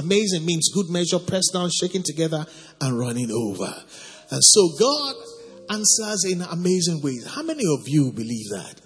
amazing means good measure, pressed down, shaken together, and running over. And so God answers in amazing ways. How many of you believe that?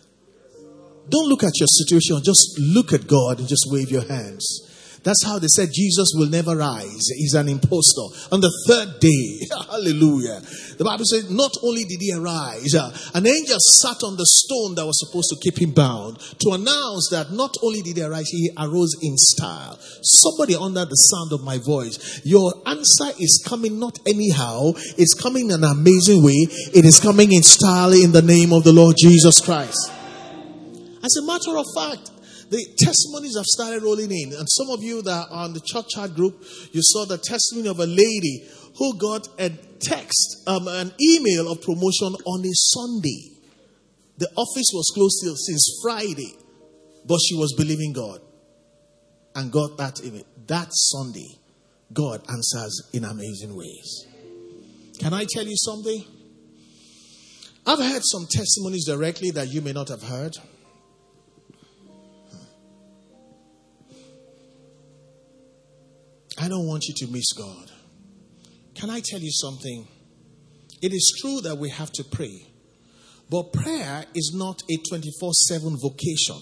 Don't look at your situation, just look at God and just wave your hands. That's how they said Jesus will never rise. He's an impostor. On the third day, hallelujah. The Bible says not only did he arise, uh, an angel sat on the stone that was supposed to keep him bound to announce that not only did he arise, he arose in style. Somebody under the sound of my voice, your answer is coming not anyhow, it's coming in an amazing way. It is coming in style in the name of the Lord Jesus Christ. As a matter of fact, the testimonies have started rolling in. And some of you that are on the church chat group, you saw the testimony of a lady who got a text, um, an email of promotion on a Sunday. The office was closed till since Friday, but she was believing God and got that email. That Sunday, God answers in amazing ways. Can I tell you something? I've heard some testimonies directly that you may not have heard. I don't want you to miss God. Can I tell you something? It is true that we have to pray, but prayer is not a 24 7 vocation.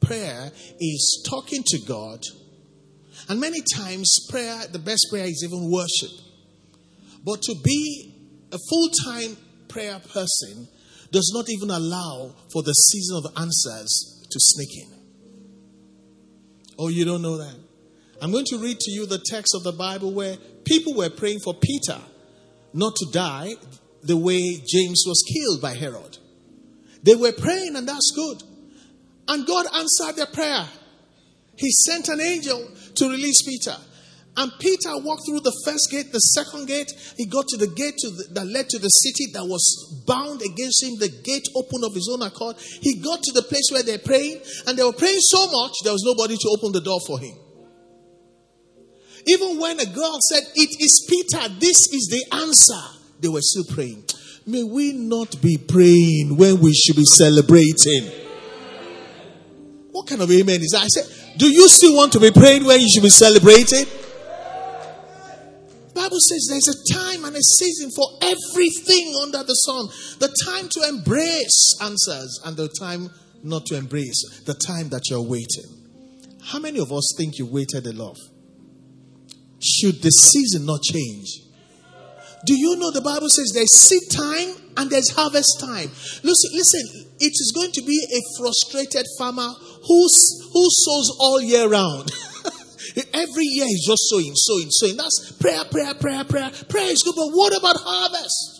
Prayer is talking to God, and many times, prayer, the best prayer is even worship. But to be a full time prayer person does not even allow for the season of answers to sneak in. Oh, you don't know that? I'm going to read to you the text of the Bible where people were praying for Peter not to die the way James was killed by Herod. They were praying, and that's good. And God answered their prayer. He sent an angel to release Peter. And Peter walked through the first gate, the second gate. He got to the gate to the, that led to the city that was bound against him. The gate opened of his own accord. He got to the place where they're praying, and they were praying so much there was nobody to open the door for him. Even when a girl said, It is Peter, this is the answer, they were still praying. May we not be praying when we should be celebrating. What kind of amen is that? I said, Do you still want to be praying when you should be celebrating? Bible says there's a time and a season for everything under the sun. The time to embrace answers and the time not to embrace. The time that you're waiting. How many of us think you waited enough? Should the season not change? Do you know the Bible says there's seed time and there's harvest time? Listen, listen, it is going to be a frustrated farmer who, who sows all year round. Every year he's just sowing, sowing, sowing. That's prayer, prayer, prayer, prayer. Prayer is good, but what about harvest?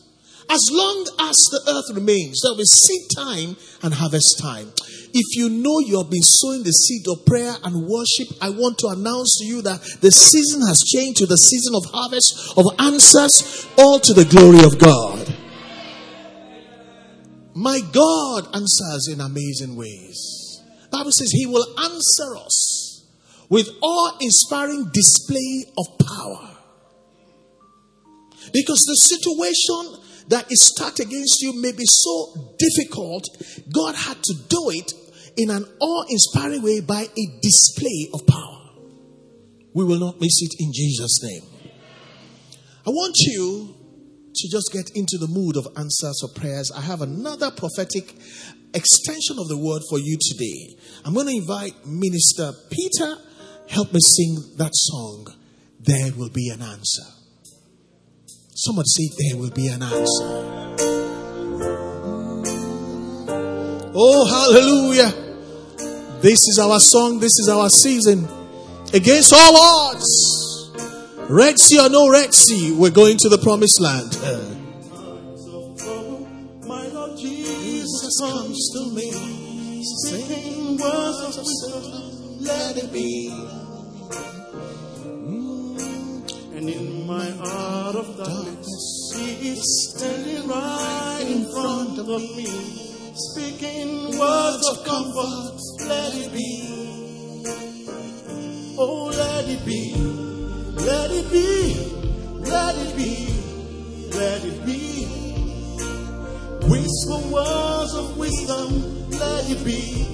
As long as the earth remains, there will be seed time and harvest time. If you know you have been sowing the seed of prayer and worship, I want to announce to you that the season has changed to the season of harvest, of answers, all to the glory of God. My God answers in amazing ways. Bible says he will answer us with awe-inspiring display of power. Because the situation that is stacked against you may be so difficult, God had to do it in an awe inspiring way by a display of power. We will not miss it in Jesus' name. I want you to just get into the mood of answers or prayers. I have another prophetic extension of the word for you today. I'm going to invite Minister Peter, help me sing that song. There will be an answer. Somebody say, There will be an answer. Oh, hallelujah. This is our song, this is our season. Against all odds, Red Sea or no Red Sea, we're going to the promised land. Comes to me, let it be. And in my heart of darkness, He is standing right in front of me speaking words of comfort. Let it be. Oh, let it be. Let it be. Let it be. Let it be. Whisper words of wisdom. Let it be.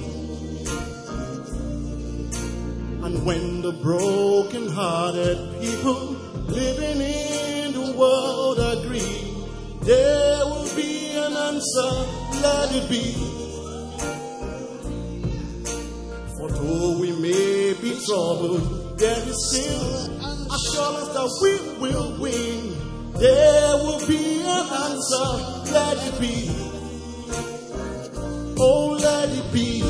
And when the broken-hearted people living in the world I agree, there will be an answer, let it be. For though we may be troubled, there is still assurance that we will win. There will be an answer, let it be. Oh, let it be.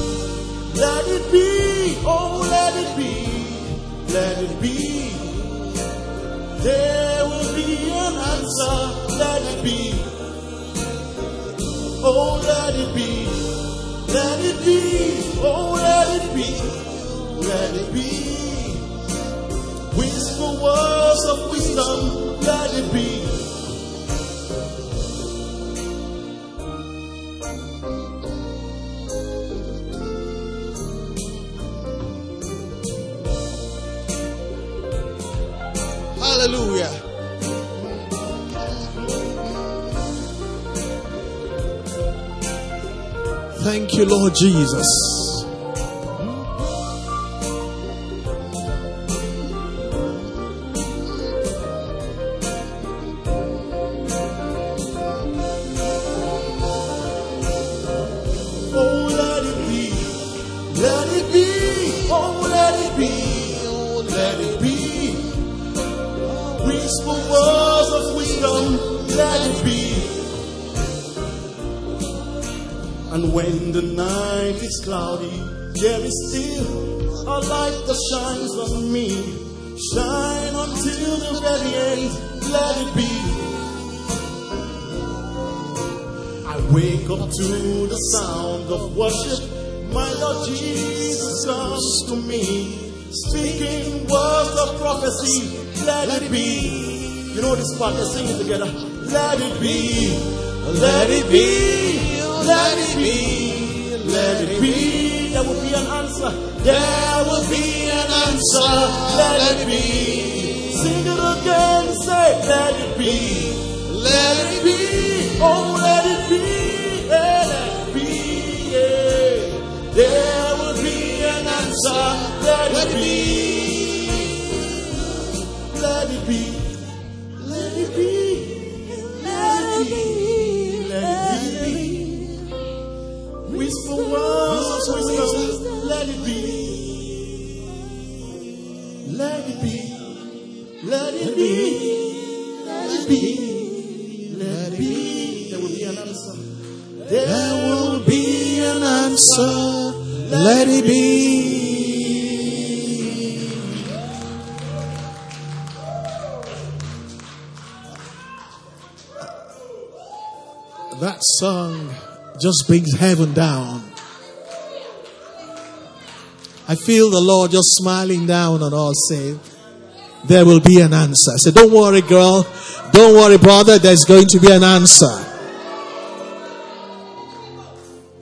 Let it be. Oh, let it be. Let it be. There will be an answer. Let it be. Oh, let it be. Let it be. Oh, let it be. Let it be. Whisper words of wisdom. Let it be. You, Lord Jesus. You know this part, let's sing it together. Let it be. Let it be. Let it be. Let it be. There will be an answer. There will be an answer. Let it be. Sing it again. Say, let it be. Let it be. Oh, let it be. Let it be. Yeah. There will be an answer. Let it be. Let it be. Let it be. Let it be. Let it be. Let it be. There will be an answer. There will be an answer. Let it be. That song just brings heaven down. I feel the Lord just smiling down on us saying, There will be an answer. I said, Don't worry, girl. Don't worry, brother. There's going to be an answer.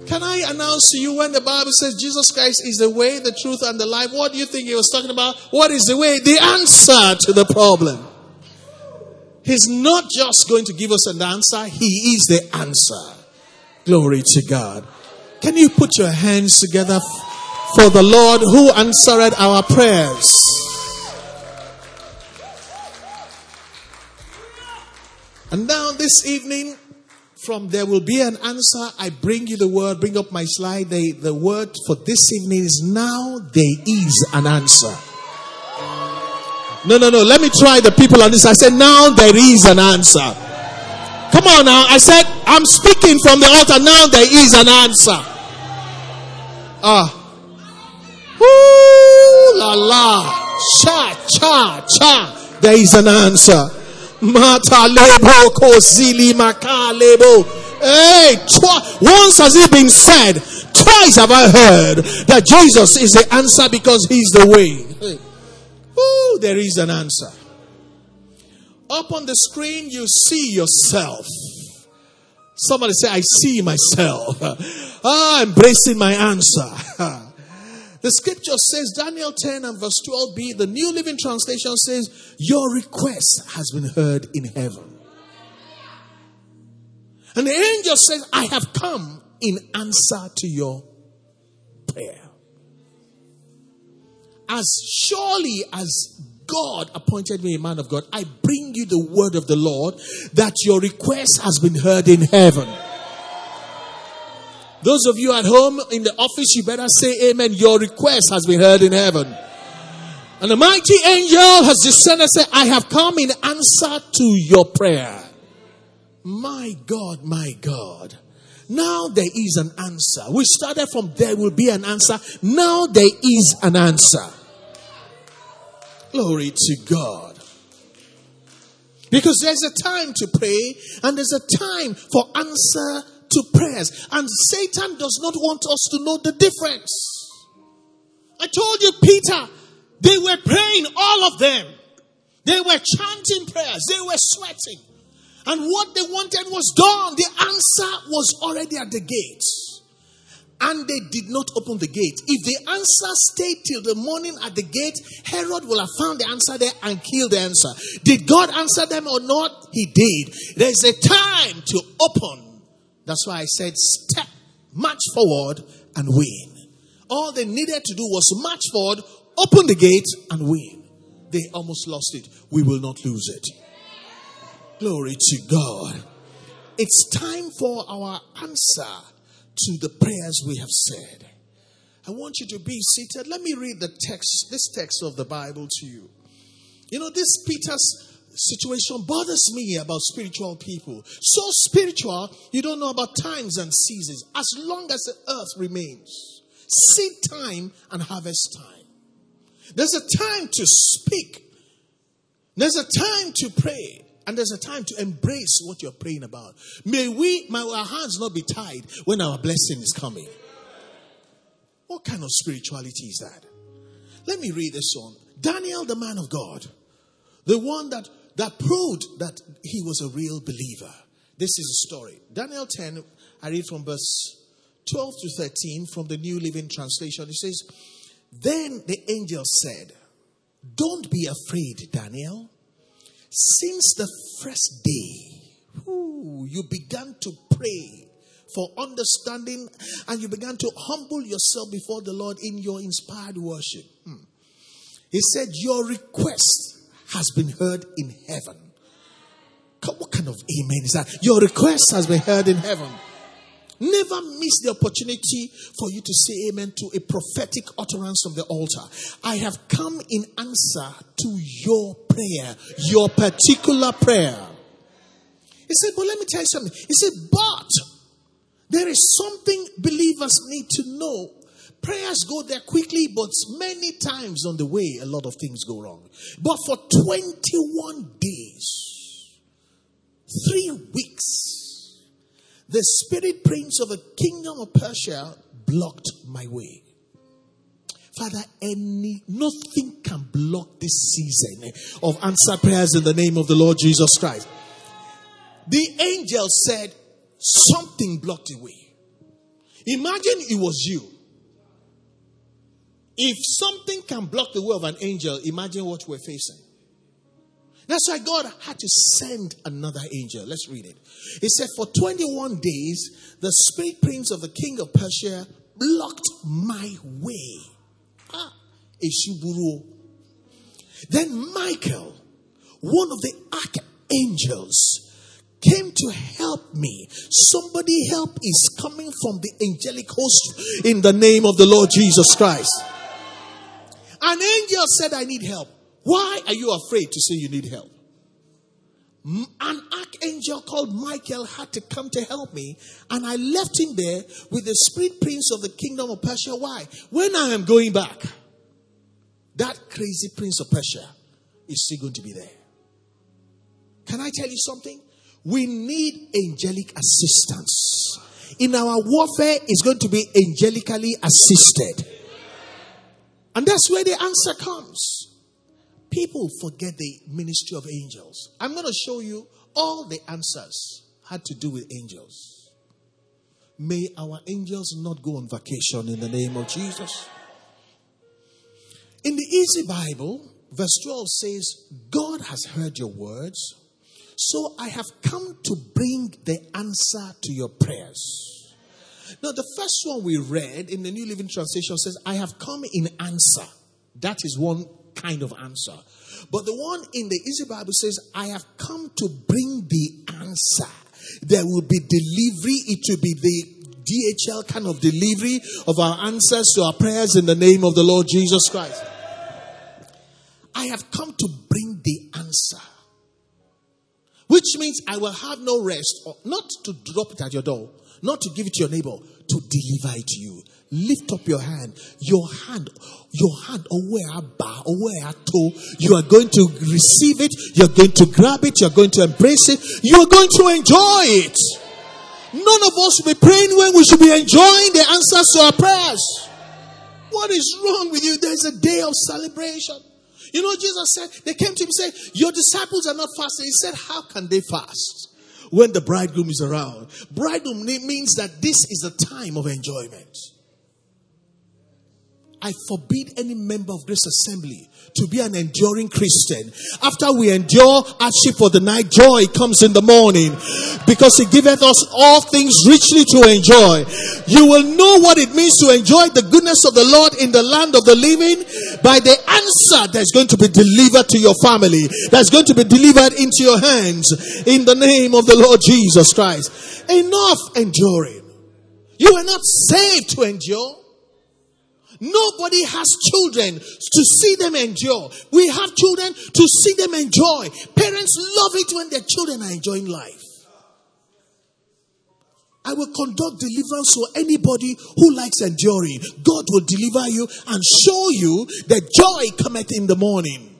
Can I announce to you when the Bible says Jesus Christ is the way, the truth, and the life? What do you think he was talking about? What is the way? The answer to the problem. He's not just going to give us an answer, he is the answer. Glory to God. Can you put your hands together for the Lord who answered our prayers? And now this evening, from there will be an answer. I bring you the word, bring up my slide. The, the word for this evening is now there is an answer. No, no, no. Let me try the people on this. I said, now there is an answer. Come on now. I said, I'm speaking from the altar. Now there is an answer. Ah. Woo, la la. Cha, cha, cha. There is an answer. Mata lebo kozili maka lebo. Hey, once has it been said, twice have I heard that Jesus is the answer because he's the way. Hey. Ooh, there is an answer. Up on the screen, you see yourself. Somebody say, I see myself. ah, embracing my answer. the scripture says, Daniel 10 and verse 12b, the New Living Translation says, Your request has been heard in heaven. And the angel says, I have come in answer to your prayer. as surely as God appointed me a man of God, I bring you the word of the Lord that your request has been heard in heaven. Those of you at home in the office, you better say amen. Your request has been heard in heaven. And the mighty angel has descended and said, I have come in answer to your prayer. My God, my God. Now there is an answer. We started from there will be an answer. Now there is an answer. Glory to God. Because there's a time to pray and there's a time for answer to prayers. And Satan does not want us to know the difference. I told you, Peter, they were praying, all of them. They were chanting prayers, they were sweating. And what they wanted was done. The answer was already at the gate. And they did not open the gate. If the answer stayed till the morning at the gate, Herod will have found the answer there and killed the answer. Did God answer them or not? He did. There's a time to open. That's why I said, step, march forward and win. All they needed to do was march forward, open the gate, and win. They almost lost it. We will not lose it. Glory to God. It's time for our answer to the prayers we have said. I want you to be seated. Let me read the text, this text of the Bible to you. You know, this Peter's situation bothers me about spiritual people. So spiritual, you don't know about times and seasons. As long as the earth remains, seed time and harvest time. There's a time to speak. There's a time to pray. And there's a time to embrace what you're praying about. May we, may our hands not be tied when our blessing is coming. What kind of spirituality is that? Let me read this one. Daniel, the man of God, the one that, that proved that he was a real believer. This is a story. Daniel 10, I read from verse 12 to 13 from the New Living Translation. It says, Then the angel said, Don't be afraid, Daniel. Since the first day, ooh, you began to pray for understanding and you began to humble yourself before the Lord in your inspired worship. Hmm. He said, Your request has been heard in heaven. What kind of amen is that? Your request has been heard in heaven. Never miss the opportunity for you to say amen to a prophetic utterance from the altar. I have come in answer to your prayer, your particular prayer. He said, But let me tell you something. He said, But there is something believers need to know. Prayers go there quickly, but many times on the way, a lot of things go wrong. But for 21 days, three weeks, the spirit prince of the kingdom of Persia blocked my way. Father, any nothing can block this season of answer prayers in the name of the Lord Jesus Christ. The angel said something blocked the way. Imagine it was you. If something can block the way of an angel, imagine what we're facing. That's why God had to send another angel. Let's read it. It said, For 21 days, the spirit prince of the king of Persia blocked my way. Ah, Eshuburu. Then Michael, one of the archangels, came to help me. Somebody help is coming from the angelic host in the name of the Lord Jesus Christ. An angel said, I need help. Why are you afraid to say you need help? An archangel called Michael had to come to help me, and I left him there with the spirit prince of the kingdom of Persia. Why? When I am going back, that crazy prince of Persia is still going to be there. Can I tell you something? We need angelic assistance. In our warfare, is going to be angelically assisted. And that's where the answer comes. People forget the ministry of angels. I'm going to show you all the answers had to do with angels. May our angels not go on vacation in the name of Jesus. In the Easy Bible, verse 12 says, God has heard your words, so I have come to bring the answer to your prayers. Now, the first one we read in the New Living Translation says, I have come in answer. That is one kind of answer. But the one in the Easy Bible says, I have come to bring the answer. There will be delivery. It will be the DHL kind of delivery of our answers to our prayers in the name of the Lord Jesus Christ. I have come to bring the answer. Which means I will have no rest, or not to drop it at your door, not to give it to your neighbor, to deliver it to you. Lift up your hand. Your hand, your hand, oh, oh, to. You are going to receive it. You're going to grab it. You're going to embrace it. You are going to enjoy it. None of us will be praying when we should be enjoying the answers to our prayers. What is wrong with you? There's a day of celebration. You know, Jesus said, they came to him and said, Your disciples are not fasting. He said, How can they fast when the bridegroom is around? Bridegroom means that this is a time of enjoyment. I forbid any member of this assembly to be an enduring Christian. After we endure hardship for the night, joy comes in the morning because He giveth us all things richly to enjoy. You will know what it means to enjoy the goodness of the Lord in the land of the living by the answer that's going to be delivered to your family, that's going to be delivered into your hands in the name of the Lord Jesus Christ. Enough enduring. You are not saved to endure. Nobody has children to see them endure. We have children to see them enjoy. Parents love it when their children are enjoying life. I will conduct deliverance for anybody who likes enduring. God will deliver you and show you that joy cometh in the morning.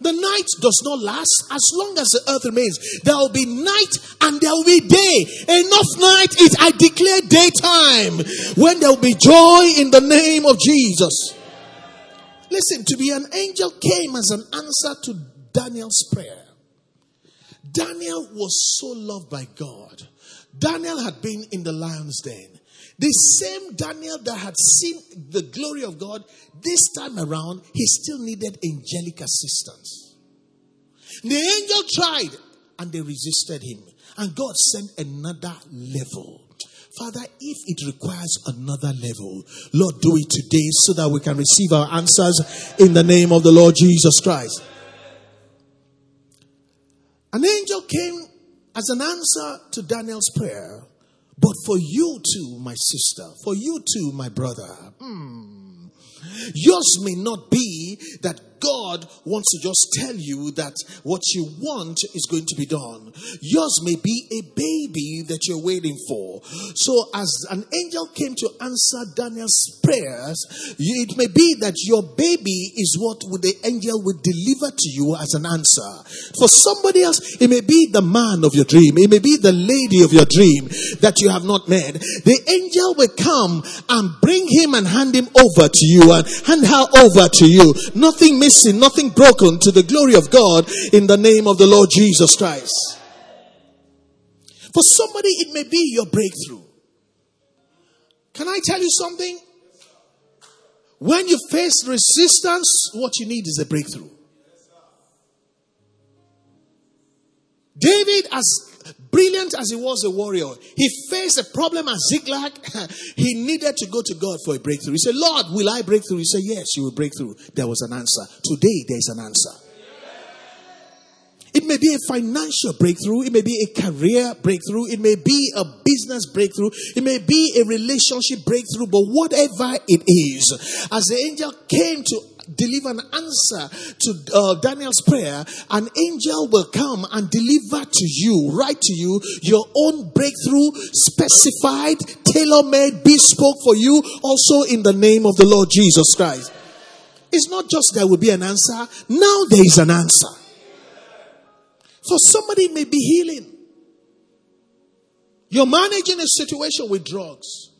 The night does not last as long as the earth remains. There will be night and there will be day. Enough night is, I declare, daytime when there will be joy in the name of Jesus. Listen, to be an angel came as an answer to Daniel's prayer. Daniel was so loved by God. Daniel had been in the lion's den. The same Daniel that had seen the glory of God, this time around, he still needed angelic assistance. The angel tried and they resisted him. And God sent another level. Father, if it requires another level, Lord, do it today so that we can receive our answers in the name of the Lord Jesus Christ. An angel came as an answer to Daniel's prayer but for you too, my sister, for you too, my brother, hmm, yours may not be that God wants to just tell you that what you want is going to be done. Yours may be a baby that you're waiting for. So, as an angel came to answer Daniel's prayers, it may be that your baby is what the angel will deliver to you as an answer. For somebody else, it may be the man of your dream, it may be the lady of your dream that you have not met. The angel will come and bring him and hand him over to you and hand her over to you. Nothing nothing broken to the glory of God in the name of the Lord Jesus Christ. For somebody, it may be your breakthrough. Can I tell you something? When you face resistance, what you need is a breakthrough. David, as brilliant as he was a warrior, he faced a problem at Ziklag. he needed to go to God for a breakthrough. He said, Lord, will I break through? He said, Yes, you will break through. There was an answer. Today, there's an answer. It may be a financial breakthrough. It may be a career breakthrough. It may be a business breakthrough. It may be a relationship breakthrough. But whatever it is, as the angel came to deliver an answer to uh, Daniel's prayer, an angel will come and deliver to you, write to you, your own breakthrough, specified, tailor made, bespoke for you, also in the name of the Lord Jesus Christ. It's not just there will be an answer, now there is an answer. For somebody, may be healing. You're managing a situation with drugs.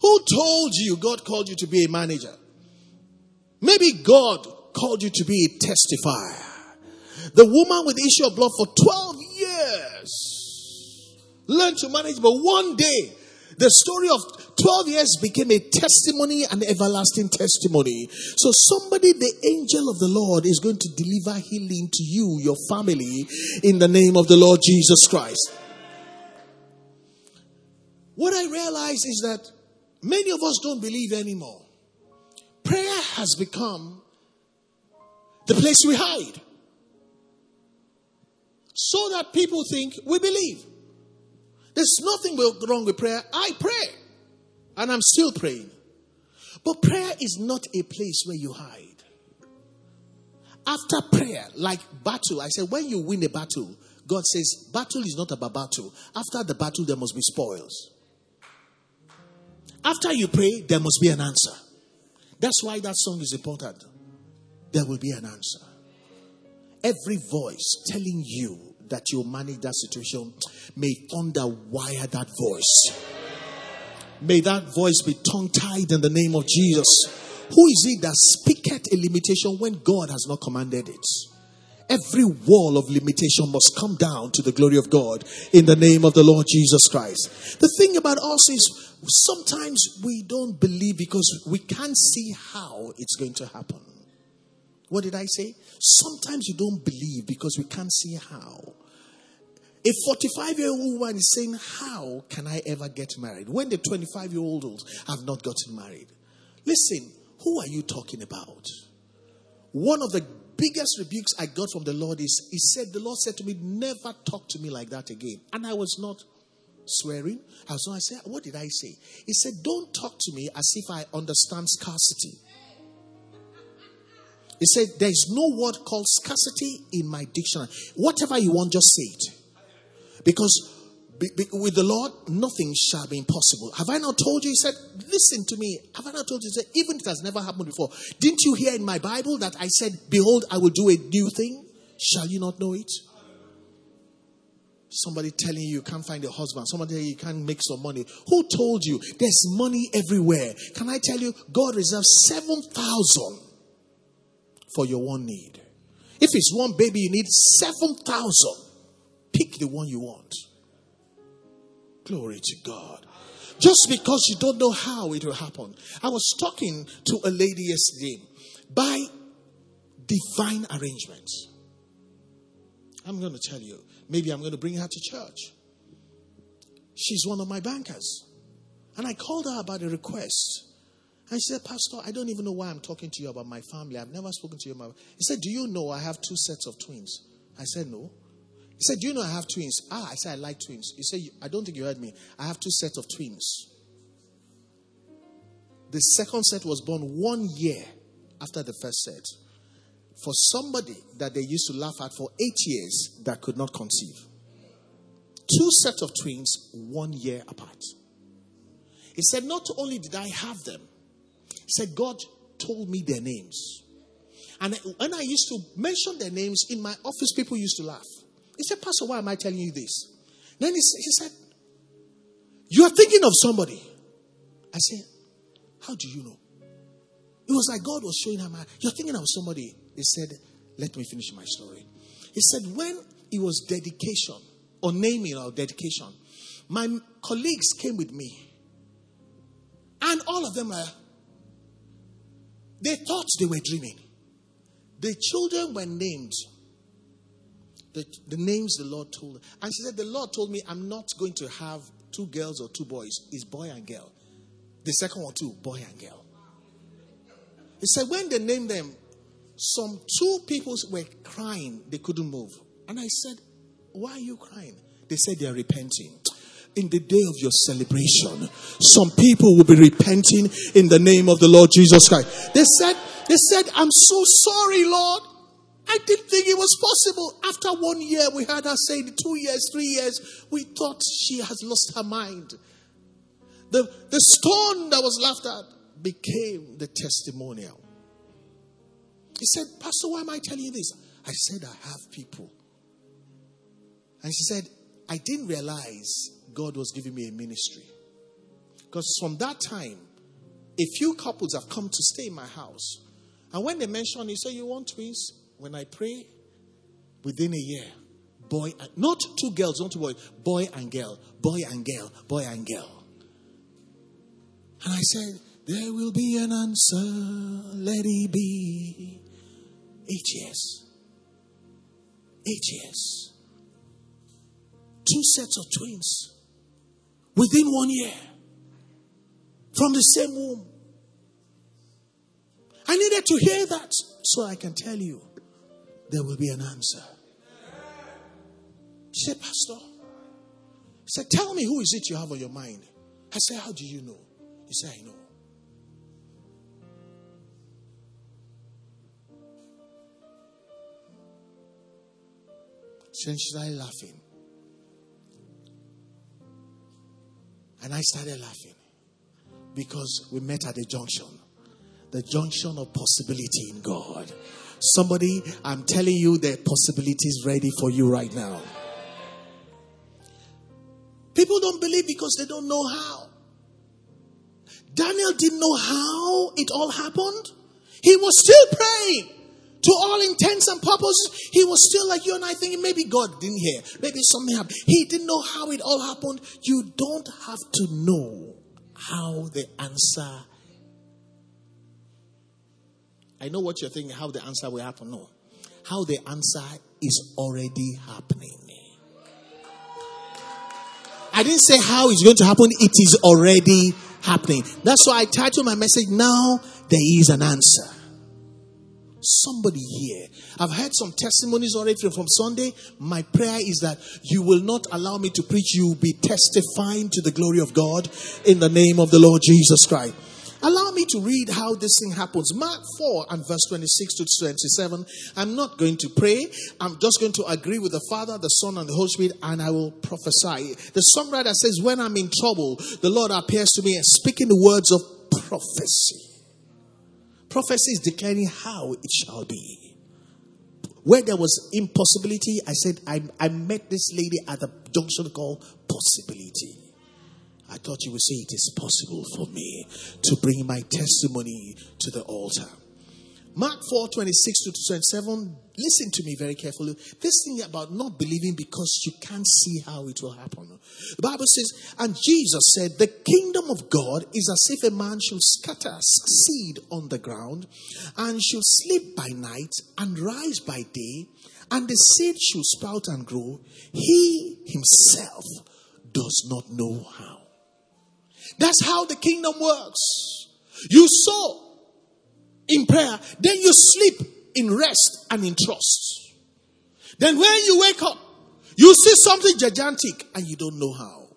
Who told you God called you to be a manager? Maybe God called you to be a testifier. The woman with issue of blood for 12 years learned to manage, but one day the story of 12 years became a testimony and everlasting testimony. So, somebody, the angel of the Lord, is going to deliver healing to you, your family, in the name of the Lord Jesus Christ. What I realize is that many of us don't believe anymore. Prayer has become the place we hide. So that people think we believe. There's nothing wrong with prayer. I pray. And I'm still praying. But prayer is not a place where you hide. After prayer, like battle, I said, when you win a battle, God says, battle is not about battle. After the battle, there must be spoils. After you pray, there must be an answer. That's why that song is important. There will be an answer. Every voice telling you that you'll manage that situation, may thunder wire that voice. May that voice be tongue tied in the name of Jesus. Who is it that speaketh a limitation when God has not commanded it? Every wall of limitation must come down to the glory of God in the name of the Lord Jesus Christ. The thing about us is sometimes we don't believe because we can't see how it's going to happen. What did I say? Sometimes you don't believe because we can't see how. A 45 year old woman is saying, How can I ever get married? When the 25 year olds have not gotten married. Listen, who are you talking about? One of the biggest rebukes I got from the Lord is He said, The Lord said to me, Never talk to me like that again. And I was not swearing. I was not, I said, What did I say? He said, Don't talk to me as if I understand scarcity. He said, There's no word called scarcity in my dictionary. Whatever you want, just say it. Because be, be, with the Lord, nothing shall be impossible. Have I not told you? He said, Listen to me. Have I not told you? He said, Even if it has never happened before. Didn't you hear in my Bible that I said, Behold, I will do a new thing? Shall you not know it? Somebody telling you you can't find a husband. Somebody you can't make some money. Who told you? There's money everywhere. Can I tell you? God reserves 7,000 for your one need. If it's one baby, you need 7,000. Pick the one you want. Glory to God. Just because you don't know how it will happen. I was talking to a lady yesterday by divine arrangement. I'm going to tell you. Maybe I'm going to bring her to church. She's one of my bankers. And I called her about a request. She said, Pastor, I don't even know why I'm talking to you about my family. I've never spoken to you about. He said, Do you know I have two sets of twins? I said, No. He said, Do you know I have twins? Ah, I said, I like twins. He said, I don't think you heard me. I have two sets of twins. The second set was born one year after the first set. For somebody that they used to laugh at for eight years that could not conceive. Two sets of twins, one year apart. He said, Not only did I have them, he said, God told me their names. And when I used to mention their names in my office, people used to laugh. He said, Pastor, why am I telling you this? Then he, said, You are thinking of somebody. I said, How do you know? It was like God was showing him, ah, You're thinking of somebody. He said, Let me finish my story. He said, When it was dedication or naming or dedication, my colleagues came with me. And all of them were, they thought they were dreaming. The children were named the, the names the Lord told her. And she said, The Lord told me I'm not going to have two girls or two boys. It's boy and girl. The second one, too, boy and girl. He said, When they named them, some two people were crying. They couldn't move. And I said, Why are you crying? They said they are repenting. In the day of your celebration, some people will be repenting in the name of the Lord Jesus Christ. They said, they said, I'm so sorry, Lord. I didn't think it was possible. After one year, we heard her say, two years, three years, we thought she has lost her mind. The, the stone that was laughed at became the testimonial. He said, Pastor, why am I telling you this? I said, I have people. And she said, I didn't realize God was giving me a ministry. Because from that time, a few couples have come to stay in my house. And when they mention, he said, You want twins? When I pray, within a year, boy, and, not two girls, not two boys, boy and girl, boy and girl, boy and girl. And I said, There will be an answer, let it be. Eight years. Eight years. Two sets of twins within one year from the same womb. I needed to hear that so I can tell you there will be an answer. She said, Pastor, he said, Tell me who is it you have on your mind? I said, How do you know? He said, I know. She started laughing. And I started laughing because we met at the junction the junction of possibility in God. Somebody, I'm telling you, the possibility is ready for you right now. People don't believe because they don't know how. Daniel didn't know how it all happened. He was still praying. To all intents and purposes, he was still like you and I thinking maybe God didn't hear. Maybe something happened. He didn't know how it all happened. You don't have to know how the answer. I know what you're thinking, how the answer will happen. No. How the answer is already happening. I didn't say how it's going to happen, it is already happening. That's why I titled my message, Now There is an Answer. Somebody here. I've heard some testimonies already from Sunday. My prayer is that you will not allow me to preach. You will be testifying to the glory of God in the name of the Lord Jesus Christ. To read how this thing happens. Mark 4 and verse 26 to 27. I'm not going to pray. I'm just going to agree with the Father, the Son, and the Holy Spirit, and I will prophesy. The songwriter says, When I'm in trouble, the Lord appears to me and speaking the words of prophecy. Prophecy is declaring how it shall be. Where there was impossibility, I said, I, I met this lady at a junction called possibility. I thought you would say it is possible for me to bring my testimony to the altar. Mark 4 26 to 27. Listen to me very carefully. This thing about not believing because you can't see how it will happen. The Bible says, and Jesus said, The kingdom of God is as if a man should scatter seed on the ground and should sleep by night and rise by day, and the seed should sprout and grow. He himself does not know how. That's how the kingdom works. You sow in prayer, then you sleep in rest and in trust. Then when you wake up, you see something gigantic and you don't know how.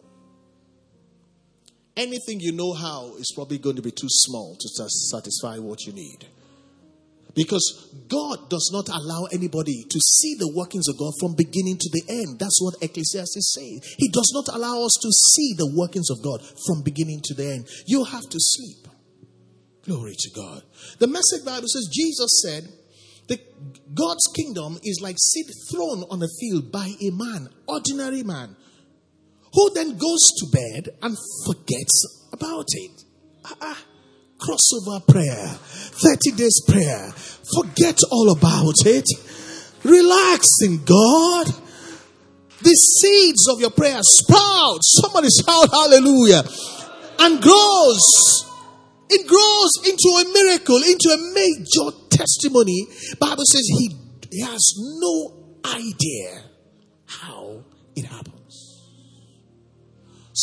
Anything you know how is probably going to be too small to satisfy what you need. Because God does not allow anybody to see the workings of God from beginning to the end. That's what Ecclesiastes says. He does not allow us to see the workings of God from beginning to the end. You have to sleep. Glory to God. The message Bible says Jesus said, the, God's kingdom is like seed thrown on a field by a man, ordinary man, who then goes to bed and forgets about it. Uh-uh. Crossover prayer, 30 days prayer. Forget all about it. Relax in God. The seeds of your prayer sprout. Somebody shout hallelujah. And grows it grows into a miracle, into a major testimony. Bible says he, he has no idea how it happens.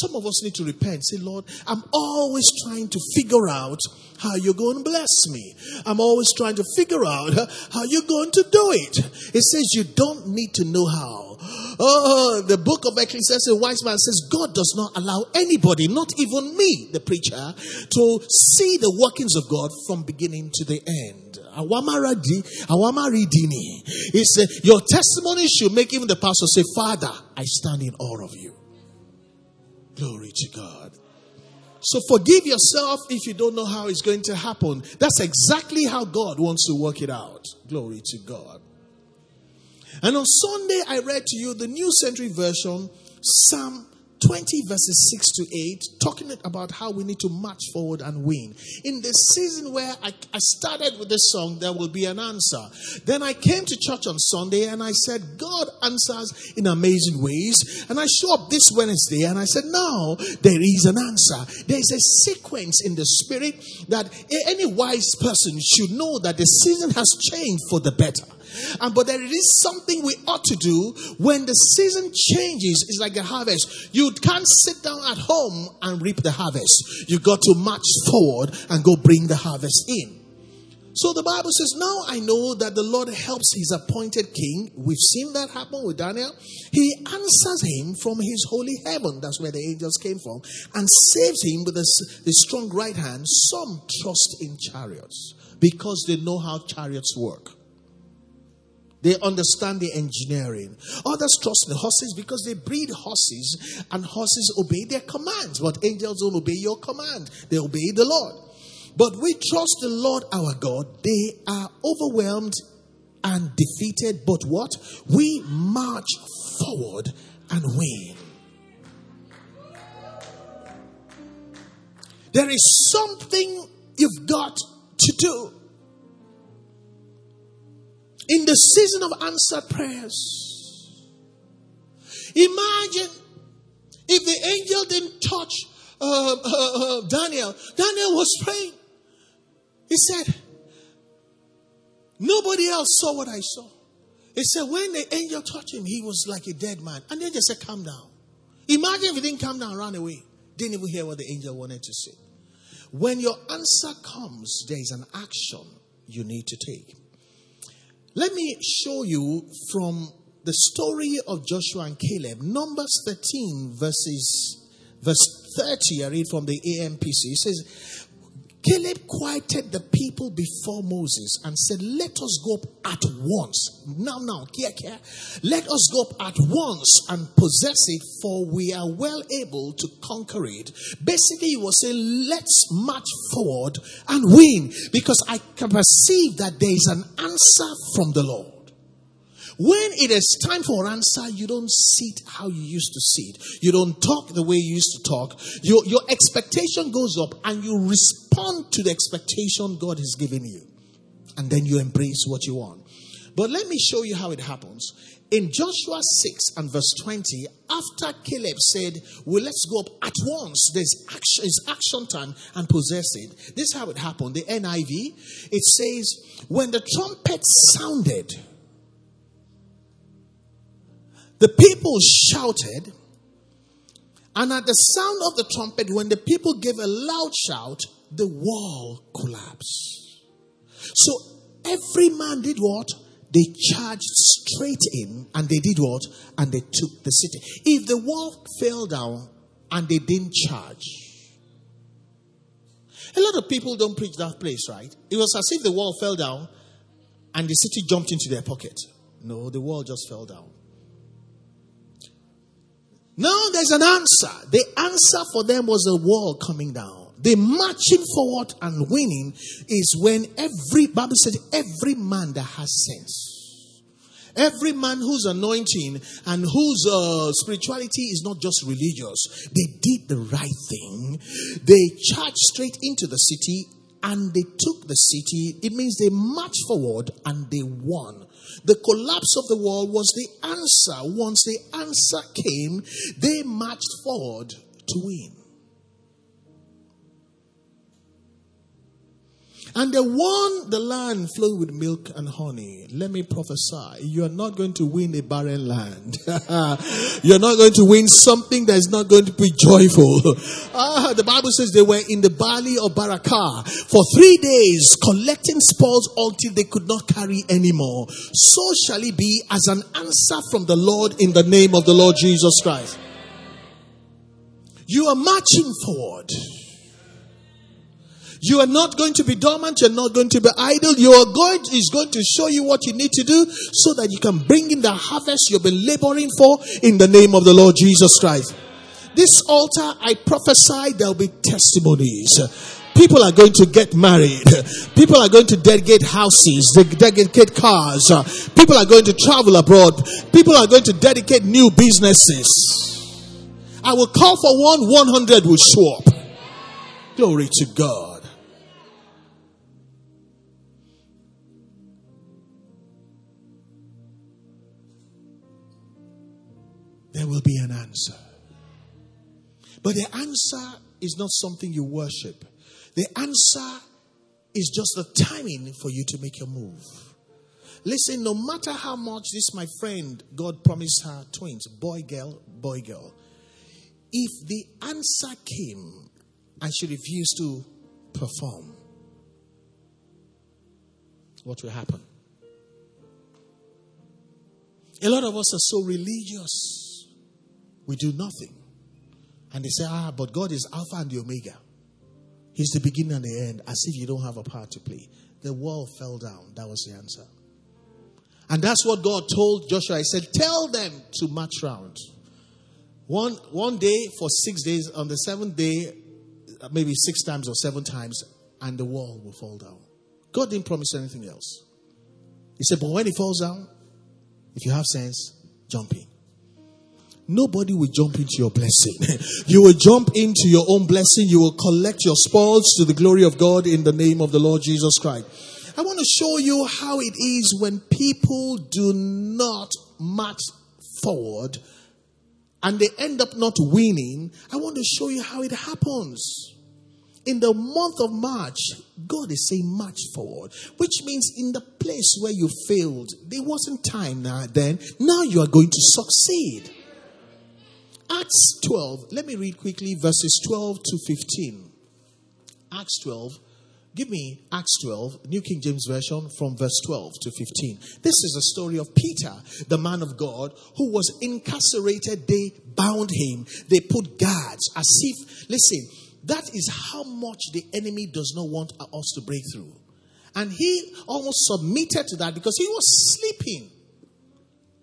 Some of us need to repent. Say, Lord, I'm always trying to figure out how you're going to bless me. I'm always trying to figure out how you're going to do it. It says you don't need to know how. Oh, the book of Ecclesiastes, a wise man says, God does not allow anybody, not even me, the preacher, to see the workings of God from beginning to the end. He said, your testimony should make even the pastor say, Father, I stand in awe of you. Glory to God. So forgive yourself if you don't know how it's going to happen. That's exactly how God wants to work it out. Glory to God. And on Sunday, I read to you the New Century Version, Psalm 20 verses 6 to 8, talking about how we need to march forward and win. In the season where I, I, started with this song, there will be an answer. Then I came to church on Sunday and I said, God answers in amazing ways. And I show up this Wednesday and I said, now there is an answer. There is a sequence in the spirit that any wise person should know that the season has changed for the better. And but there is something we ought to do when the season changes. It's like a harvest. You can't sit down at home and reap the harvest. You got to march forward and go bring the harvest in. So the Bible says, Now I know that the Lord helps his appointed king. We've seen that happen with Daniel. He answers him from his holy heaven. That's where the angels came from. And saves him with a, a strong right hand. Some trust in chariots because they know how chariots work. They understand the engineering. Others trust in horses because they breed horses and horses obey their commands. But angels don't obey your command, they obey the Lord. But we trust the Lord our God. They are overwhelmed and defeated. But what? We march forward and win. There is something you've got to do. In the season of answered prayers, imagine if the angel didn't touch uh, uh, uh, Daniel. Daniel was praying. He said, Nobody else saw what I saw. He said, when the angel touched him, he was like a dead man. And then just said, Calm down. Imagine if he didn't come down, run away. Didn't even hear what the angel wanted to say. When your answer comes, there is an action you need to take. Let me show you from the story of Joshua and Caleb, Numbers 13, verses verse 30. I read from the AMPC. It says, Caleb quieted the people before Moses and said, Let us go up at once. Now, now, here, here. Let us go up at once and possess it, for we are well able to conquer it. Basically, he was saying, Let's march forward and win, because I can perceive that there is an answer from the Lord. When it is time for answer, you don't sit how you used to sit. You don't talk the way you used to talk. Your, your expectation goes up and you respond to the expectation God has given you. And then you embrace what you want. But let me show you how it happens. In Joshua 6 and verse 20, after Caleb said, Well, let's go up at once, there's action, it's action time and possess it. This is how it happened. The NIV, it says, When the trumpet sounded, the people shouted, and at the sound of the trumpet, when the people gave a loud shout, the wall collapsed. So every man did what? They charged straight in and they did what? And they took the city. If the wall fell down and they didn't charge, a lot of people don't preach that place, right? It was as if the wall fell down and the city jumped into their pocket. No, the wall just fell down. Now there's an answer. The answer for them was a wall coming down. The marching forward and winning is when every Bible said every man that has sense. Every man whose anointing and whose uh, spirituality is not just religious, they did the right thing. They charged straight into the city and they took the city. It means they marched forward and they won. The collapse of the wall was the answer. Once the answer came, they marched forward to win. And they won the land flowing with milk and honey. Let me prophesy. You are not going to win a barren land. You're not going to win something that is not going to be joyful. ah, the Bible says they were in the valley of Berachah for three days collecting spoils until they could not carry anymore. So shall it be as an answer from the Lord in the name of the Lord Jesus Christ. You are marching forward. You are not going to be dormant. You're not going to be idle. You are going, is going to show you what you need to do so that you can bring in the harvest you've been laboring for in the name of the Lord Jesus Christ. This altar, I prophesy there'll be testimonies. People are going to get married. People are going to dedicate houses, they dedicate cars. People are going to travel abroad. People are going to dedicate new businesses. I will call for one, 100 will show up. Glory to God. There will be an answer. But the answer is not something you worship. The answer is just the timing for you to make a move. Listen, no matter how much this, my friend, God promised her twins, boy, girl, boy, girl. If the answer came and she refused to perform, what will happen. A lot of us are so religious, we do nothing. And they say, ah, but God is Alpha and the Omega. He's the beginning and the end, as if you don't have a part to play. The wall fell down. That was the answer. And that's what God told Joshua. He said, Tell them to march round. One, one day for six days, on the seventh day, maybe six times or seven times, and the wall will fall down. God didn't promise anything else. He said, But when it falls down, if you have sense, jump in. Nobody will jump into your blessing. you will jump into your own blessing. You will collect your spoils to the glory of God in the name of the Lord Jesus Christ. I want to show you how it is when people do not march forward and they end up not winning. I want to show you how it happens. In the month of March, God is saying march forward, which means in the place where you failed, there wasn't time now then. Now you are going to succeed. Acts 12, let me read quickly verses 12 to 15. Acts 12, give me Acts 12, New King James Version, from verse 12 to 15. This is a story of Peter, the man of God, who was incarcerated. They bound him, they put guards as if, listen, that is how much the enemy does not want us to break through. And he almost submitted to that because he was sleeping.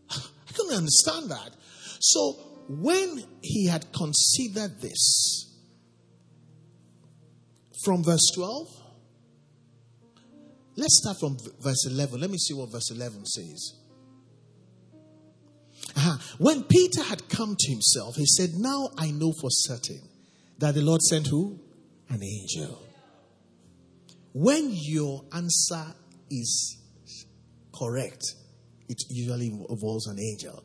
I couldn't understand that. So when he had considered this, from verse 12, let's start from verse 11. Let me see what verse 11 says. Uh-huh. When Peter had come to himself, he said, Now I know for certain that the Lord sent who? An angel. When your answer is correct, it usually involves an angel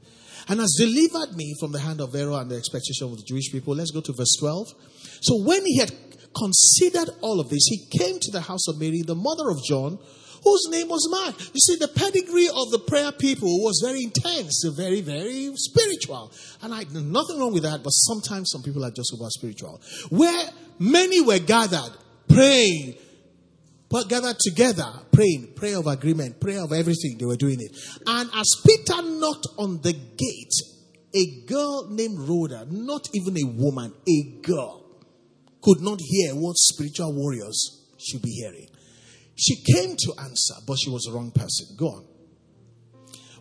and has delivered me from the hand of Pharaoh and the expectation of the Jewish people. Let's go to verse 12. So when he had considered all of this, he came to the house of Mary, the mother of John, whose name was Mark. You see, the pedigree of the prayer people was very intense, very, very spiritual. And I nothing wrong with that, but sometimes some people are just over spiritual. Where many were gathered, praying, gathered together, praying, prayer of agreement, prayer of everything, they were doing it. And as Peter knocked on the gate, a girl named Rhoda, not even a woman, a girl, could not hear what spiritual warriors should be hearing. She came to answer, but she was the wrong person. Go on.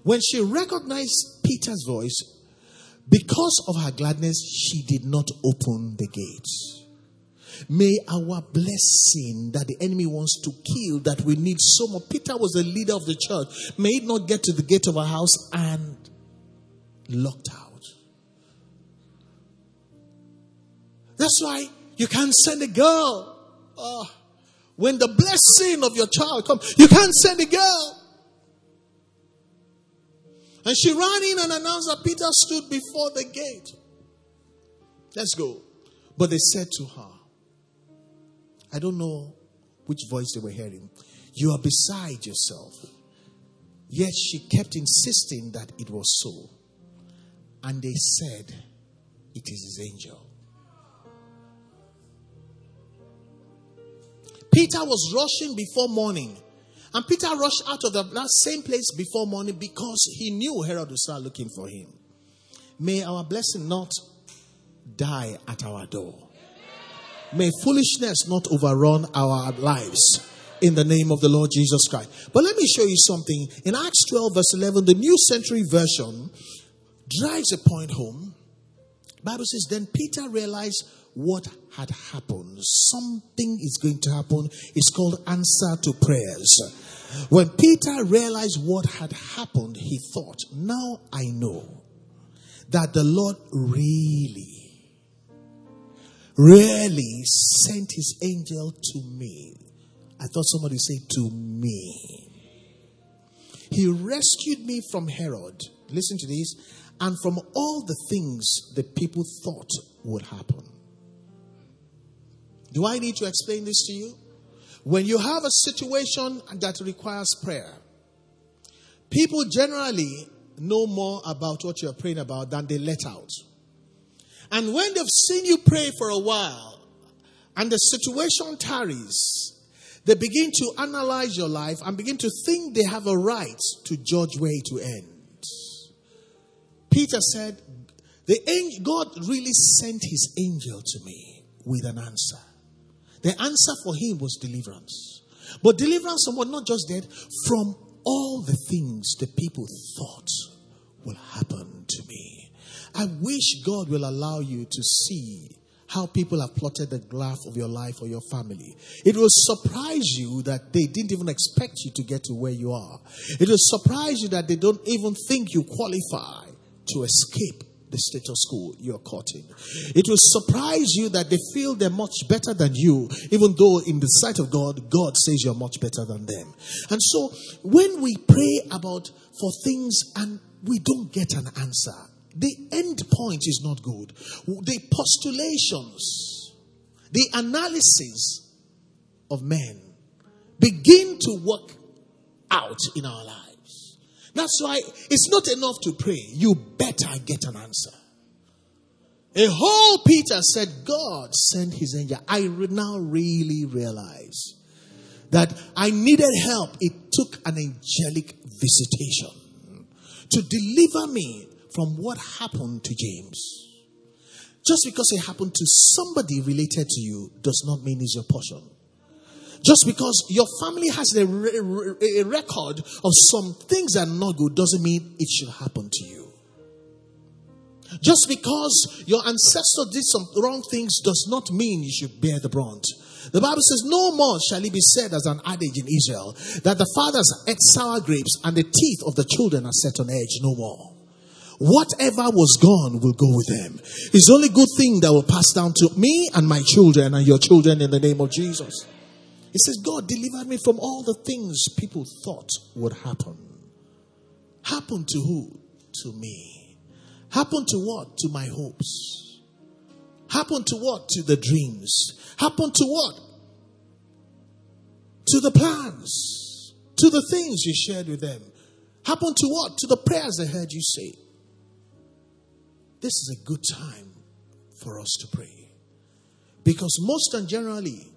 When she recognized Peter's voice, because of her gladness, she did not open the gates. May our blessing that the enemy wants to kill, that we need so much. Peter was the leader of the church. May it not get to the gate of our house and locked out. That's why you can't send a girl. Oh, when the blessing of your child comes, you can't send a girl. And she ran in and announced that Peter stood before the gate. Let's go. But they said to her, I don't know which voice they were hearing. You are beside yourself. Yet she kept insisting that it was so. And they said, It is his angel. Peter was rushing before morning. And Peter rushed out of the, that same place before morning because he knew Herod would start looking for him. May our blessing not die at our door. May foolishness not overrun our lives in the name of the Lord Jesus Christ. But let me show you something. In Acts 12, verse 11, the New Century Version drives a point home. Bible says, Then Peter realized what had happened. Something is going to happen. It's called answer to prayers. When Peter realized what had happened, he thought, Now I know that the Lord really really sent his angel to me. I thought somebody said to me. He rescued me from Herod. Listen to this. And from all the things the people thought would happen. Do I need to explain this to you? When you have a situation that requires prayer, people generally know more about what you're praying about than they let out. And when they've seen you pray for a while and the situation tarries, they begin to analyze your life and begin to think they have a right to judge where to end. Peter said, the angel, God really sent his angel to me with an answer. The answer for him was deliverance. But deliverance from what? Not just dead, from all the things the people thought will happen to me. I wish God will allow you to see how people have plotted the graph of your life or your family. It will surprise you that they didn't even expect you to get to where you are. It will surprise you that they don't even think you qualify to escape the status quo you're caught in. It will surprise you that they feel they're much better than you, even though in the sight of God, God says you're much better than them. And so when we pray about for things and we don't get an answer, the end point is not good. The postulations, the analysis of men begin to work out in our lives. That's why it's not enough to pray. You better get an answer. A whole Peter said, God sent his angel. I now really realize that I needed help. It took an angelic visitation to deliver me from what happened to James. Just because it happened to somebody related to you does not mean it's your portion. Just because your family has a, a record of some things that are not good doesn't mean it should happen to you. Just because your ancestor did some wrong things does not mean you should bear the brunt. The Bible says, No more shall it be said as an adage in Israel that the fathers ate sour grapes and the teeth of the children are set on edge. No more. Whatever was gone will go with them. It's the only good thing that will pass down to me and my children and your children in the name of Jesus. He says, God delivered me from all the things people thought would happen. Happen to who? To me. Happen to what? To my hopes. Happen to what? To the dreams. Happen to what? To the plans. To the things you shared with them. Happen to what? To the prayers they heard you say. This is a good time for us to pray. Because most and generally,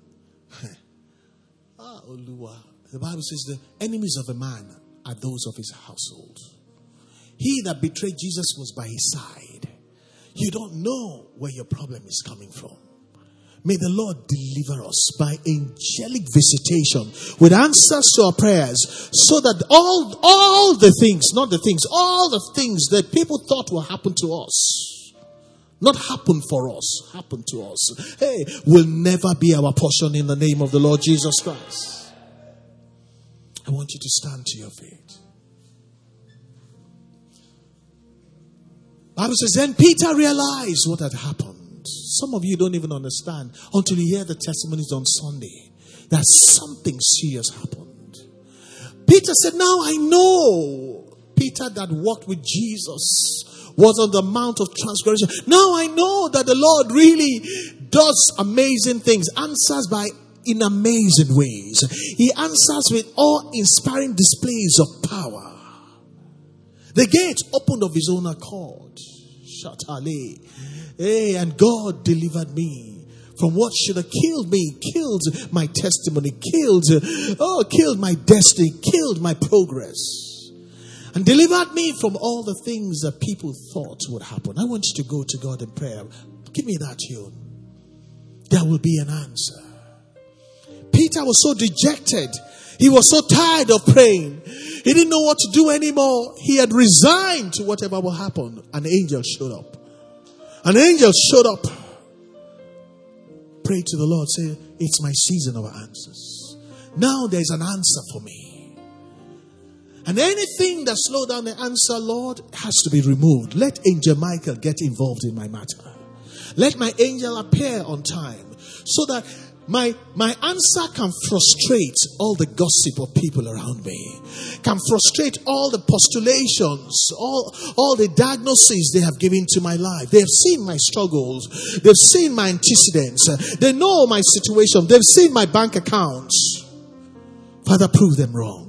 Ah, the Bible says the enemies of a man are those of his household. He that betrayed Jesus was by his side. You don't know where your problem is coming from. May the Lord deliver us by angelic visitation with answers to our prayers so that all, all the things, not the things, all the things that people thought will happen to us, not happen for us, happen to us, hey, will never be our portion in the name of the Lord Jesus Christ. I want you to stand to your feet. Bible says, then Peter realized what had happened. Some of you don't even understand until you hear the testimonies on Sunday that something serious happened. Peter said, Now I know. Peter that walked with Jesus was on the Mount of Transgression. Now I know that the Lord really does amazing things, answers by in amazing ways. He answers with awe inspiring displays of power. The gate opened of his own accord. Shatale. Hey, and God delivered me from what should have killed me, killed my testimony, killed, oh, killed my destiny, killed my progress and delivered me from all the things that people thought would happen. I want you to go to God in prayer. Give me that tune. There will be an answer. Peter was so dejected. He was so tired of praying. He didn't know what to do anymore. He had resigned to whatever will happen. An angel showed up. An angel showed up. Pray to the Lord. Say, It's my season of answers. Now there's an answer for me. And anything that slow down the answer, Lord, has to be removed. Let Angel Michael get involved in my matter. Let my angel appear on time so that my, my answer can frustrate all the gossip of people around me, can frustrate all the postulations, all, all the diagnoses they have given to my life. They have seen my struggles, they've seen my antecedents, they know my situation, they've seen my bank accounts. Father, prove them wrong.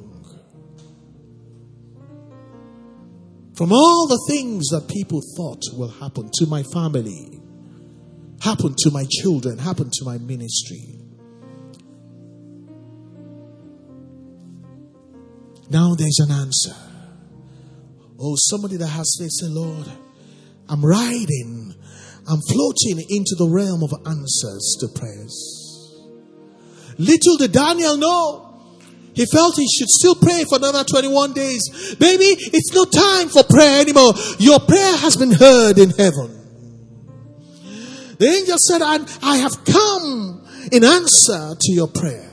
From all the things that people thought will happen to my family, happen to my children, happen to my ministry. Now there's an answer. Oh, somebody that has faith, say, Lord, I'm riding, I'm floating into the realm of answers to prayers. Little did Daniel know. He felt he should still pray for another 21 days. Baby, it's no time for prayer anymore. Your prayer has been heard in heaven. The angel said, I I have come in answer to your prayer.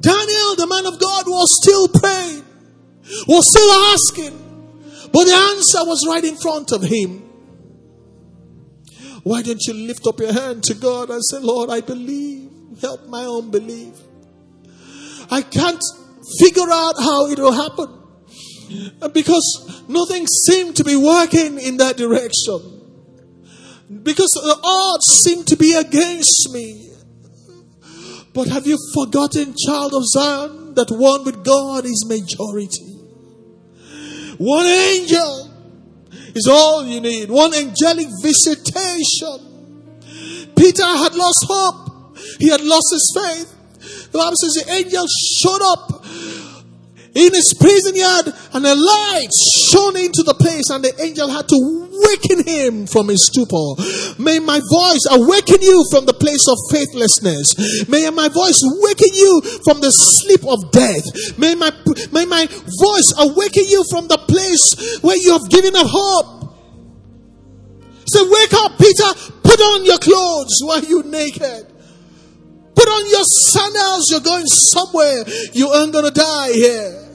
Daniel, the man of God, was still praying, was still asking, but the answer was right in front of him. Why don't you lift up your hand to God and say, Lord, I believe. Help my unbelief. I can't figure out how it will happen because nothing seemed to be working in that direction. Because the odds seem to be against me. But have you forgotten, child of Zion, that one with God is majority? One angel is all you need. One angelic visitation. Peter had lost hope. He had lost his faith. The Bible says the angel showed up in his prison yard and a light shone into the place and the angel had to waken him from his stupor. May my voice awaken you from the place of faithlessness. May my voice waken you from the sleep of death. May my, may my voice awaken you from the place where you have given up hope. Say, wake up, Peter. Put on your clothes while you naked. Put on your sandals. You're going somewhere. You aren't going to die here.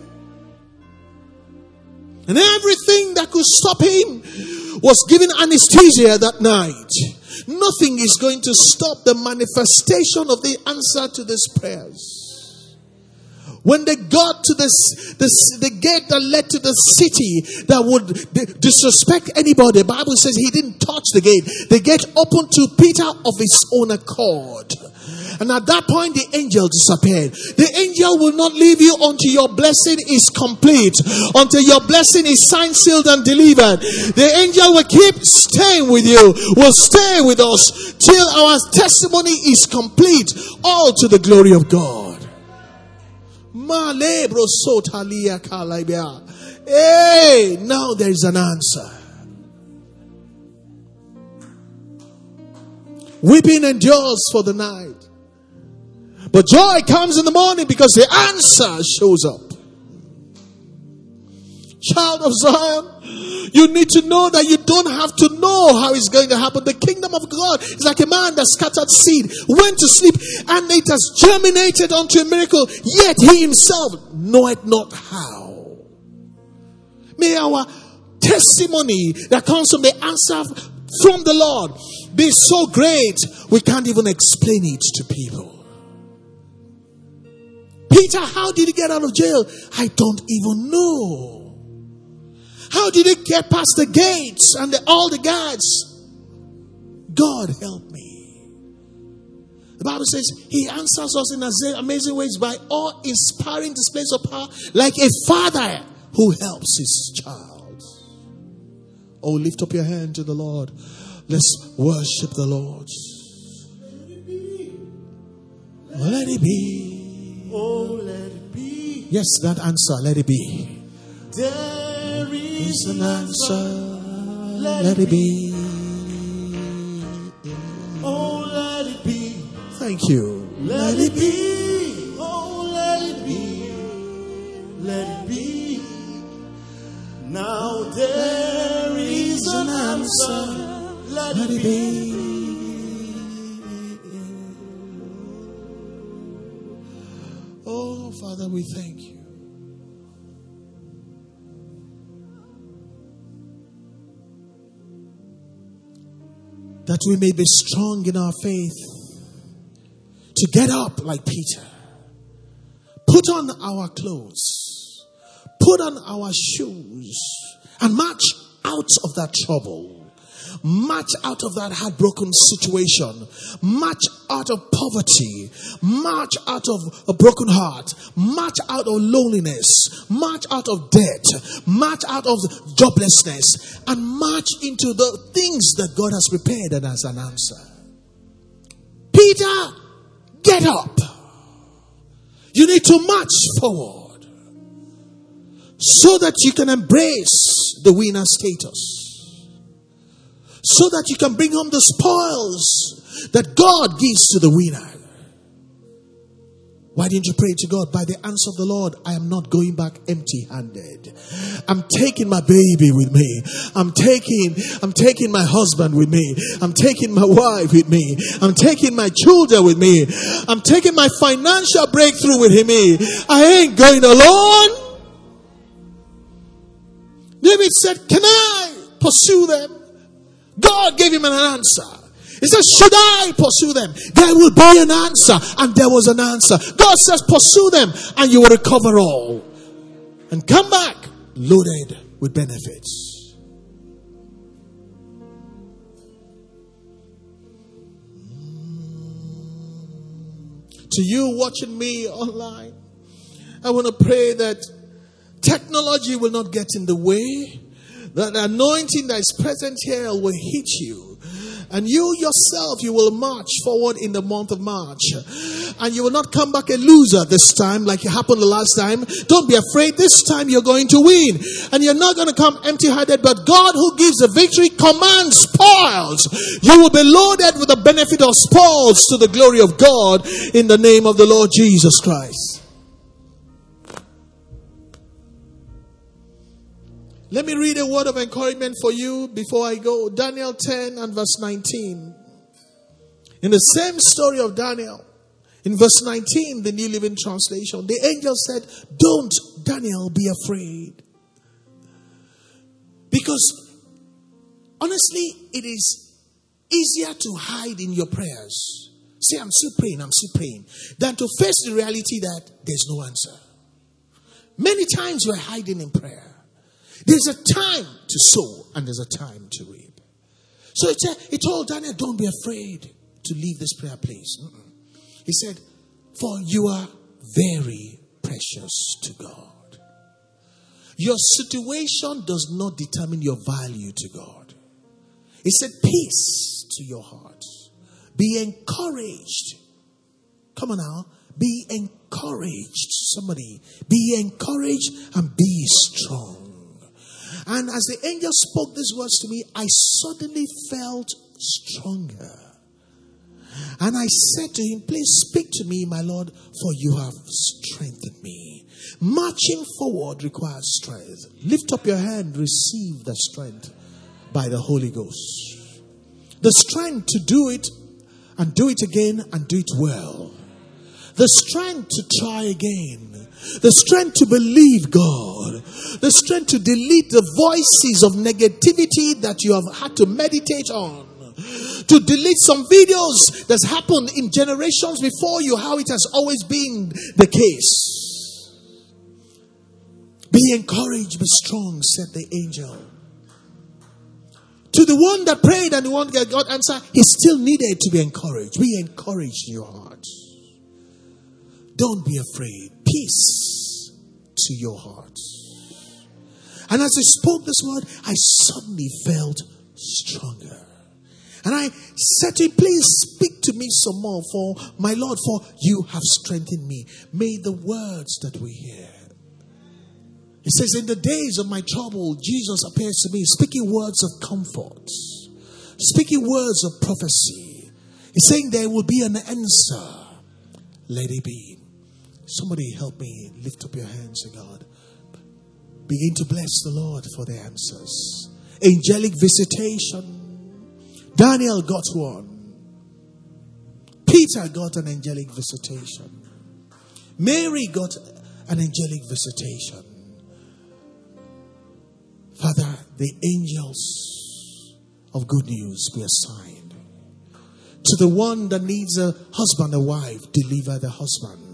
And everything that could stop him was given anesthesia that night. Nothing is going to stop the manifestation of the answer to these prayers. When they got to this, this, the gate that led to the city that would disrespect anybody, the Bible says he didn't touch the gate. The gate opened to Peter of his own accord. And at that point, the angel disappeared. The angel will not leave you until your blessing is complete, until your blessing is signed, sealed, and delivered. The angel will keep staying with you, will stay with us till our testimony is complete, all to the glory of God. Hey, now there is an answer. Weeping endures for the night. But joy comes in the morning because the answer shows up. Child of Zion, you need to know that you don't have to know how it's going to happen. The kingdom of God is like a man that scattered seed, went to sleep, and it has germinated unto a miracle, yet he himself knoweth not how. May our testimony that comes from the answer from the Lord be so great we can't even explain it to people. Peter, how did he get out of jail? I don't even know. How did he get past the gates and the, all the guards? God help me. The Bible says he answers us in amazing ways by all inspiring displays of power, like a father who helps his child. Oh, lift up your hand to the Lord. Let's worship the Lord. Let it be. Oh, let it be. Yes, that answer, let it be. There is an answer, let it be. Oh, let it be. Thank you. Let it be. Oh, let it be. Let it be. Now there is an answer. Let it be. Oh, Father, we thank you. That we may be strong in our faith to get up like Peter. Put on our clothes, put on our shoes, and march out of that trouble march out of that heartbroken situation, march out of poverty, march out of a broken heart, march out of loneliness, march out of debt, march out of joblessness, and march into the things that God has prepared and as an answer. Peter, get up. You need to march forward. so that you can embrace the winner status, so that you can bring home the spoils that God gives to the winner. Why didn't you pray to God? By the answer of the Lord, I am not going back empty handed. I'm taking my baby with me. I'm taking, I'm taking my husband with me. I'm taking my wife with me. I'm taking my children with me. I'm taking my financial breakthrough with me. I ain't going alone. David said, Can I pursue them? God gave him an answer. He says, Should I pursue them? There will be an answer. And there was an answer. God says, Pursue them, and you will recover all. And come back loaded with benefits. To you watching me online, I want to pray that technology will not get in the way. That anointing that is present here will hit you and you yourself, you will march forward in the month of March. And you will not come back a loser this time like it happened the last time. Don't be afraid. This time you're going to win. And you're not going to come empty handed, but God who gives the victory commands spoils. You will be loaded with the benefit of spoils to the glory of God in the name of the Lord Jesus Christ. Let me read a word of encouragement for you before I go. Daniel 10 and verse 19. In the same story of Daniel, in verse 19, the New Living Translation, the angel said, Don't, Daniel, be afraid. Because honestly, it is easier to hide in your prayers. Say, I'm still praying, I'm still praying, than to face the reality that there's no answer. Many times we're hiding in prayer. There's a time to sow and there's a time to reap. So said, he told Daniel, Don't be afraid to leave this prayer place. Mm-mm. He said, For you are very precious to God. Your situation does not determine your value to God. He said, Peace to your heart. Be encouraged. Come on now. Be encouraged. Somebody, be encouraged and be strong. And as the angel spoke these words to me, I suddenly felt stronger. And I said to him, Please speak to me, my Lord, for you have strengthened me. Marching forward requires strength. Lift up your hand, receive the strength by the Holy Ghost. The strength to do it and do it again and do it well. The strength to try again the strength to believe God, the strength to delete the voices of negativity that you have had to meditate on, to delete some videos that's happened in generations before you, how it has always been the case. Be encouraged, be strong, said the angel. To the one that prayed and the one that got answer, he still needed to be encouraged. Be encouraged in your heart. Don't be afraid. Peace to your heart. And as I spoke this word, I suddenly felt stronger. And I said to him, Please speak to me some more, for my Lord, for you have strengthened me. May the words that we hear. He says, In the days of my trouble, Jesus appears to me, speaking words of comfort, speaking words of prophecy. He's saying there will be an answer. Let it be. Somebody help me lift up your hands to God. Begin to bless the Lord for the answers. Angelic visitation. Daniel got one. Peter got an angelic visitation. Mary got an angelic visitation. Father, the angels of good news be assigned. To the one that needs a husband, a wife, deliver the husband.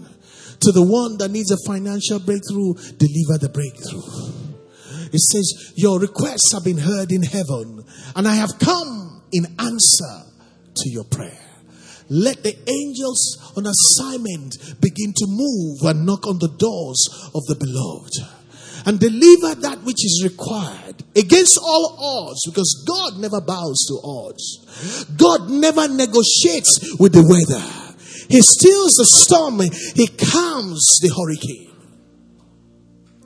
To the one that needs a financial breakthrough, deliver the breakthrough. It says, Your requests have been heard in heaven, and I have come in answer to your prayer. Let the angels on assignment begin to move and knock on the doors of the beloved and deliver that which is required against all odds because God never bows to odds. God never negotiates with the weather. He stills the storm, He calms the hurricane.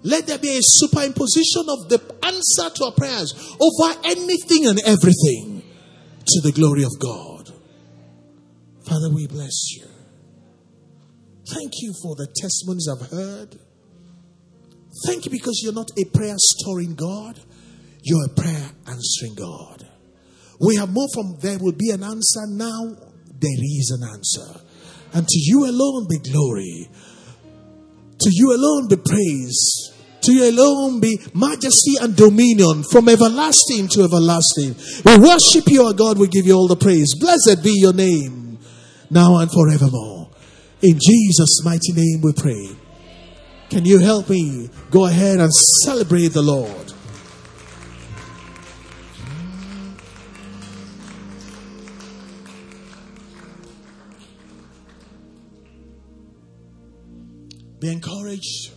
Let there be a superimposition of the answer to our prayers over anything and everything to the glory of God. Father, we bless you. Thank you for the testimonies I've heard. Thank you because you're not a prayer storing God, you're a prayer answering God. We have moved from there will be an answer, now there is an answer. And to you alone be glory. To you alone be praise. To you alone be majesty and dominion from everlasting to everlasting. We worship you, our God. We give you all the praise. Blessed be your name, now and forevermore. In Jesus' mighty name we pray. Can you help me go ahead and celebrate the Lord? Be encouraged.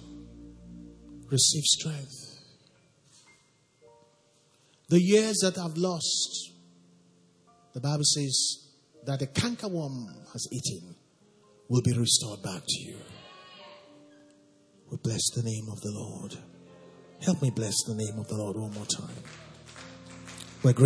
Receive strength. The years that I've lost, the Bible says that the cankerworm has eaten will be restored back to you. We bless the name of the Lord. Help me bless the name of the Lord one more time. We're great.